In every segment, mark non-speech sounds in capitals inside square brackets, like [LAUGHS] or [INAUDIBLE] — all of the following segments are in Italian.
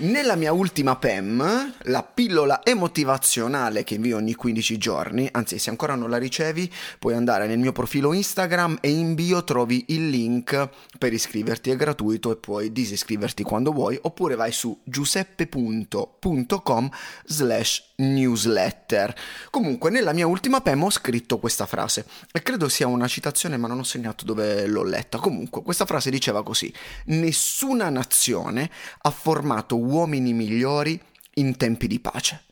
Nella mia ultima PEM, la pillola emotivazionale che invio ogni 15 giorni, anzi se ancora non la ricevi puoi andare nel mio profilo Instagram e in bio trovi il link per iscriverti, è gratuito e puoi disiscriverti quando vuoi, oppure vai su giuseppe.com slash newsletter. Comunque nella mia ultima PEM ho scritto questa frase e credo sia una citazione ma non ho segnato dove l'ho letta. Comunque questa frase diceva così, nessuna nazione ha formato uomini migliori in tempi di pace.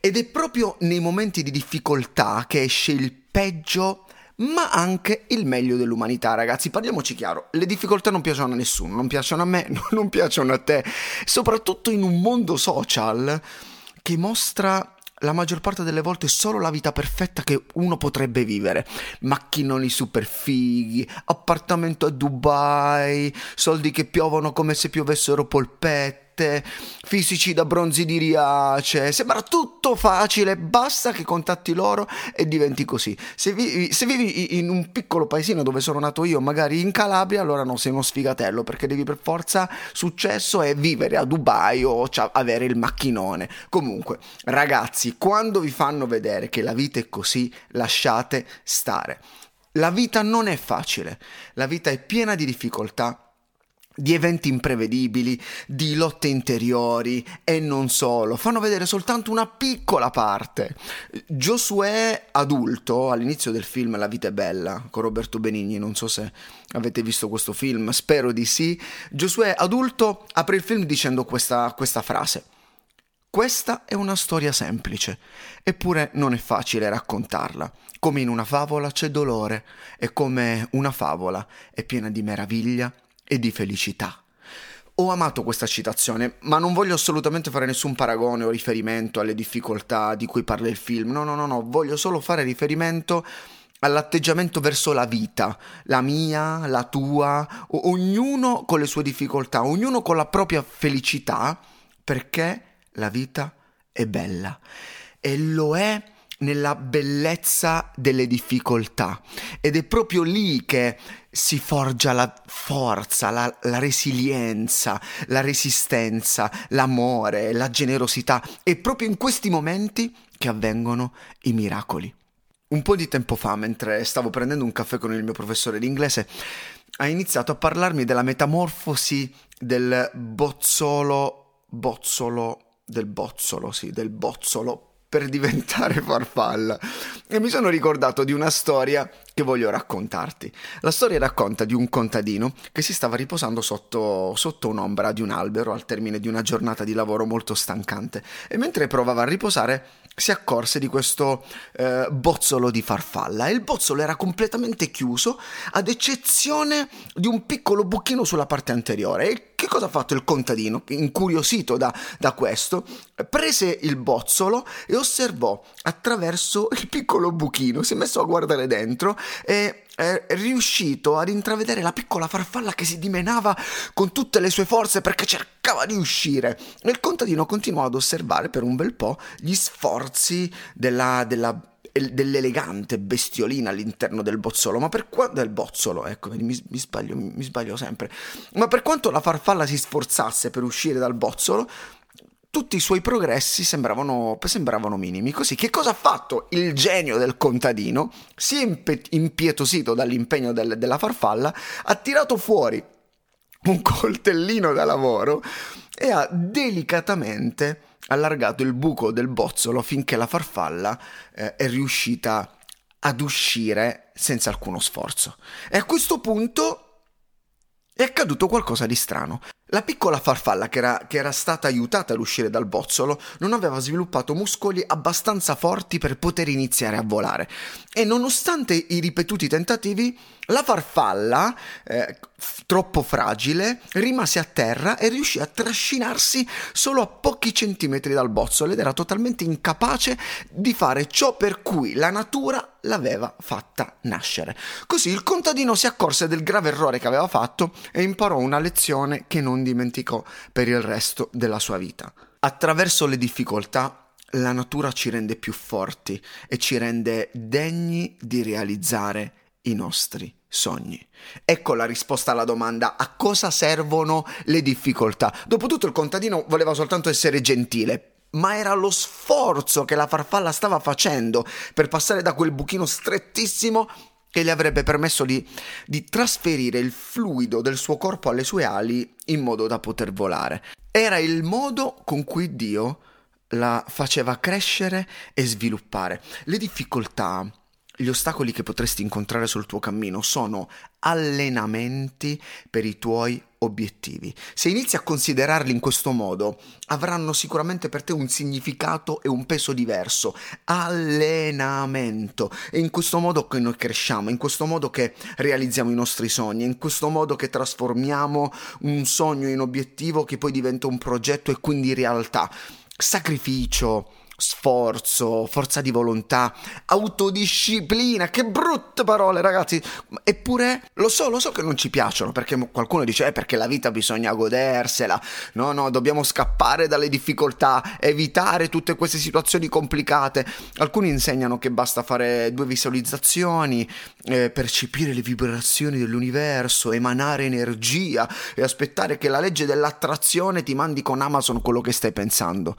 Ed è proprio nei momenti di difficoltà che esce il peggio ma anche il meglio dell'umanità, ragazzi. Parliamoci chiaro, le difficoltà non piacciono a nessuno, non piacciono a me, [LAUGHS] non piacciono a te, soprattutto in un mondo social che mostra la maggior parte delle volte solo la vita perfetta che uno potrebbe vivere. Macchinoni super fighi, appartamento a Dubai, soldi che piovono come se piovessero polpette fisici da bronzi di Riace. Sembra tutto facile, basta che contatti loro e diventi così. Se vivi, se vivi, in un piccolo paesino dove sono nato io, magari in Calabria, allora non sei uno sfigatello perché devi per forza successo e vivere a Dubai o avere il macchinone. Comunque, ragazzi, quando vi fanno vedere che la vita è così, lasciate stare. La vita non è facile, la vita è piena di difficoltà di eventi imprevedibili, di lotte interiori e non solo, fanno vedere soltanto una piccola parte. Giosuè adulto, all'inizio del film La vita è bella, con Roberto Benigni, non so se avete visto questo film, spero di sì, Giosuè adulto apre il film dicendo questa, questa frase. Questa è una storia semplice, eppure non è facile raccontarla. Come in una favola c'è dolore e come una favola è piena di meraviglia e di felicità. Ho amato questa citazione, ma non voglio assolutamente fare nessun paragone o riferimento alle difficoltà di cui parla il film. No, no, no, no, voglio solo fare riferimento all'atteggiamento verso la vita, la mia, la tua, ognuno con le sue difficoltà, ognuno con la propria felicità, perché la vita è bella. E lo è nella bellezza delle difficoltà. Ed è proprio lì che si forgia la forza, la, la, resilienza, la resistenza, l'amore, la generosità. È proprio in questi momenti che avvengono i miracoli. Un po' di tempo fa, mentre stavo prendendo un caffè con il mio professore di inglese, ha iniziato a parlarmi della metamorfosi del bozzolo, bozzolo, del bozzolo, sì, del bozzolo per diventare farfalla. E mi sono ricordato di una storia che voglio raccontarti. La storia racconta di un contadino che si stava riposando sotto, sotto un'ombra di un albero al termine di una giornata di lavoro molto stancante e mentre provava a riposare si accorse di questo eh, bozzolo di farfalla e il bozzolo era completamente chiuso ad eccezione di un piccolo buchino sulla parte anteriore che cosa ha fatto il contadino, incuriosito da, da questo? Prese il bozzolo e osservò attraverso il piccolo buchino, si è messo a guardare dentro e è riuscito ad intravedere la piccola farfalla che si dimenava con tutte le sue forze perché cercava di uscire. E il contadino continuò ad osservare per un bel po' gli sforzi della, della dell'elegante bestiolina all'interno del bozzolo, ma per quanto del bozzolo, ecco, mi, mi, sbaglio, mi sbaglio sempre. Ma per quanto la farfalla si sforzasse per uscire dal bozzolo, tutti i suoi progressi sembravano, sembravano, minimi. Così, che cosa ha fatto il genio del contadino? Si è impietosito dall'impegno del, della farfalla, ha tirato fuori un [LAUGHS] coltellino da lavoro e ha delicatamente allargato il buco del bozzolo finché la farfalla eh, è riuscita ad uscire senza alcuno sforzo. E a questo punto è accaduto qualcosa di strano. La piccola farfalla, che era, che era, stata aiutata ad uscire dal bozzolo, non aveva sviluppato muscoli abbastanza forti per poter iniziare a volare. E nonostante i ripetuti tentativi, la farfalla, eh, troppo fragile, rimase a terra e riuscì a trascinarsi solo a pochi centimetri dal bozzolo ed era totalmente incapace di fare ciò per cui la natura l'aveva fatta nascere. Così il contadino si accorse del grave errore che aveva fatto e imparò una lezione che non dimenticò per il resto della sua vita. Attraverso le difficoltà la natura ci rende più forti e ci rende degni di realizzare i nostri sogni. Ecco la risposta alla domanda a cosa servono le difficoltà. Dopotutto il contadino voleva soltanto essere gentile, ma era lo sforzo che la farfalla stava facendo per passare da quel buchino strettissimo che gli avrebbe permesso di, di, trasferire il fluido del suo corpo alle sue ali in modo da poter volare. Era il modo con cui Dio la faceva crescere e sviluppare. Le difficoltà gli ostacoli che potresti incontrare sul tuo cammino sono allenamenti per i tuoi obiettivi. Se inizi a considerarli in questo modo, avranno sicuramente per te un significato e un peso diverso. Allenamento. È in questo modo che noi cresciamo, in questo modo che realizziamo i nostri sogni, in questo modo che trasformiamo un sogno in obiettivo che poi diventa un progetto e quindi realtà. Sacrificio, sforzo, forza di volontà, autodisciplina, che brutte parole ragazzi, eppure lo so, lo so che non ci piacciono perché qualcuno dice eh perché la vita bisogna godersela, no no, dobbiamo scappare dalle difficoltà, evitare tutte queste situazioni complicate, alcuni insegnano che basta fare due visualizzazioni, eh, percepire le vibrazioni dell'universo, emanare energia e aspettare che la legge dell'attrazione ti mandi con Amazon quello che stai pensando.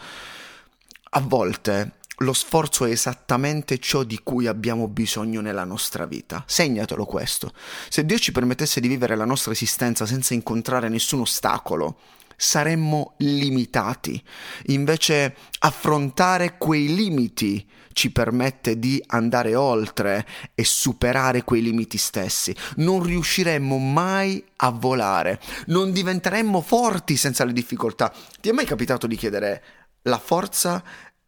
A volte lo sforzo è esattamente ciò di cui abbiamo bisogno nella nostra vita. Segnatelo questo. Se Dio ci permettesse di vivere la nostra esistenza senza incontrare nessun ostacolo, saremmo limitati. Invece affrontare quei limiti ci permette di andare oltre e superare quei limiti stessi. Non riusciremmo mai a volare, non diventeremmo forti senza le difficoltà. Ti è mai capitato di chiedere la forza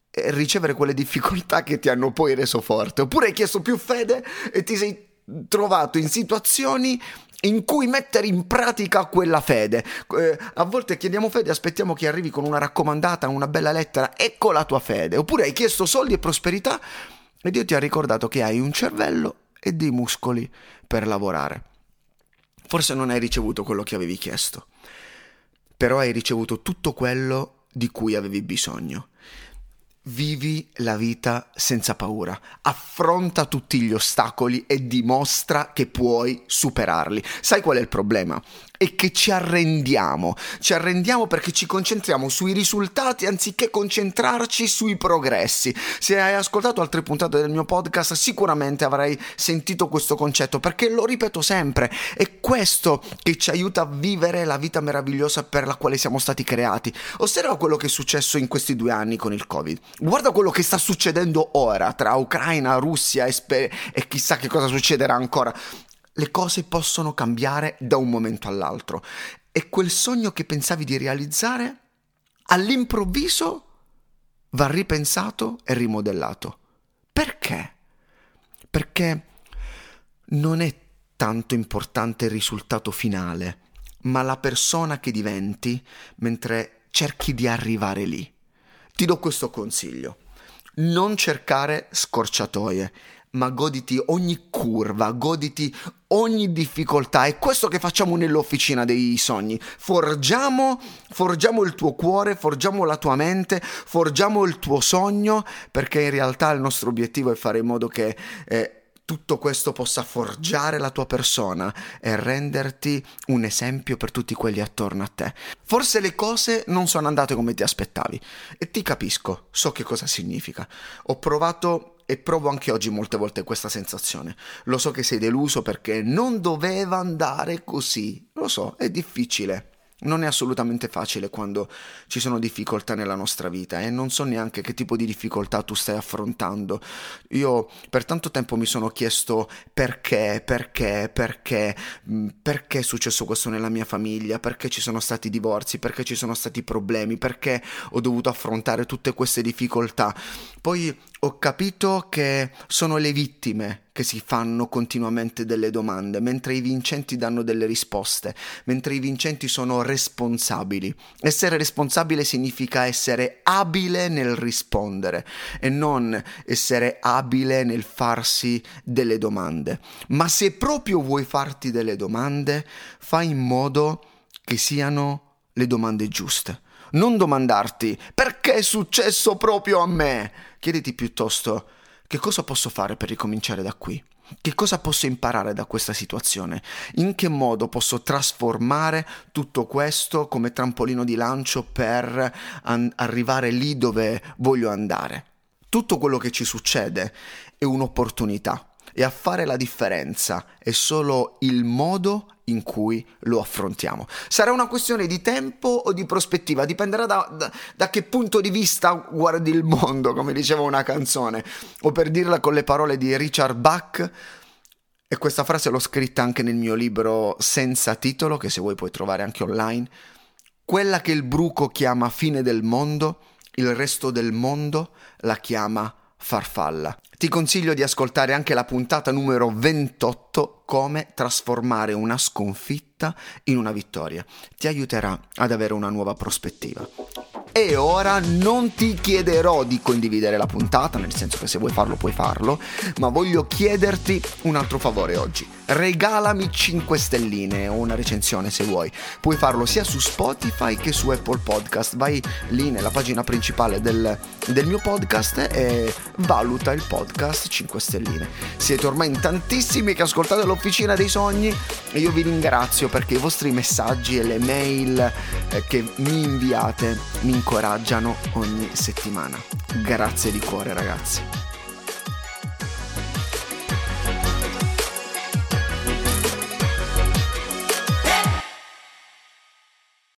e ricevere quelle difficoltà che ti hanno poi reso forte. Oppure hai chiesto più fede e ti sei trovato in situazioni in cui mettere in pratica quella fede. Eh, a volte chiediamo fede, aspettiamo che arrivi con una raccomandata, una bella lettera, ecco la tua fede. Oppure hai chiesto soldi e prosperità e Dio ti ha ricordato che hai un cervello e dei muscoli per lavorare. Forse non hai ricevuto quello che avevi chiesto, però hai ricevuto tutto quello di cui avevi bisogno. Vivi la vita senza paura, affronta tutti gli ostacoli e dimostra che puoi superarli. Sai qual è il problema? e che ci arrendiamo. Ci arrendiamo perché ci concentriamo sui risultati anziché concentrarci sui progressi. Se hai ascoltato altre puntate del mio podcast sicuramente avrai sentito questo concetto perché lo ripeto sempre, è questo che ci aiuta a vivere la vita meravigliosa per la quale siamo stati creati. Osserva quello che è successo in questi due anni con il Covid. Guarda quello che sta succedendo ora tra Ucraina, Russia e, spe- e chissà che cosa succederà ancora le cose possono cambiare da un momento all'altro e quel sogno che pensavi di realizzare all'improvviso va ripensato e rimodellato. Perché? Perché non è tanto importante il risultato finale, ma la persona che diventi mentre cerchi di arrivare lì. Ti do questo consiglio. Non cercare scorciatoie, ma goditi ogni curva, goditi ogni difficoltà. È questo che facciamo nell'officina dei sogni. Forgiamo, forgiamo il tuo cuore, forgiamo la tua mente, forgiamo il tuo sogno, perché in realtà il nostro obiettivo è fare in modo che... Eh, tutto questo possa forgiare la tua persona e renderti un esempio per tutti quelli attorno a te. Forse le cose non sono andate come ti aspettavi e ti capisco, so che cosa significa. Ho provato e provo anche oggi molte volte questa sensazione. Lo so che sei deluso perché non doveva andare così. Lo so, è difficile. Non è assolutamente facile quando ci sono difficoltà nella nostra vita e non so neanche che tipo di difficoltà tu stai affrontando. Io per tanto tempo mi sono chiesto perché, perché, perché, mm, perché è successo questo nella mia famiglia, perché ci sono stati divorzi, perché ci sono stati problemi, perché ho dovuto affrontare tutte queste difficoltà. Poi ho capito che sono le vittime che si fanno continuamente delle domande, mentre i vincenti danno delle risposte, mentre i vincenti sono responsabili. Essere responsabile significa essere abile nel rispondere e non essere abile nel farsi delle domande. Ma se proprio vuoi farti delle domande, fai in modo che siano le domande giuste. Non domandarti perché è successo proprio a me. Chiediti piuttosto che cosa posso fare per ricominciare da qui. Che cosa posso imparare da questa situazione? In che modo posso trasformare tutto questo come trampolino di lancio per an- arrivare lì dove voglio andare? Tutto quello che ci succede è un'opportunità e a fare la differenza. È solo il modo in cui lo affrontiamo. Sarà una questione di tempo o di prospettiva, dipenderà da, da, da, che punto di vista guardi il mondo, come diceva una canzone, o per dirla con le parole di Richard Bach, e questa frase l'ho scritta anche nel mio libro senza titolo, che se vuoi puoi trovare anche online, quella che il bruco chiama fine del mondo, il resto del mondo la chiama farfalla. Ti consiglio di ascoltare anche la puntata numero 28, come trasformare una sconfitta in una vittoria. Ti aiuterà ad avere una nuova prospettiva. E ora non ti chiederò di condividere la puntata, nel senso che se vuoi farlo puoi farlo, ma voglio chiederti un altro favore oggi. Regalami 5 stelline o una recensione se vuoi. Puoi farlo sia su Spotify che su Apple Podcast. Vai lì nella pagina principale del, del mio podcast e valuta il podcast 5 stelline. Siete ormai in tantissimi che ascoltate l'Officina dei Sogni e io vi ringrazio perché i vostri messaggi e le mail eh, che mi inviate mi incoraggiano ogni settimana. Grazie di cuore ragazzi.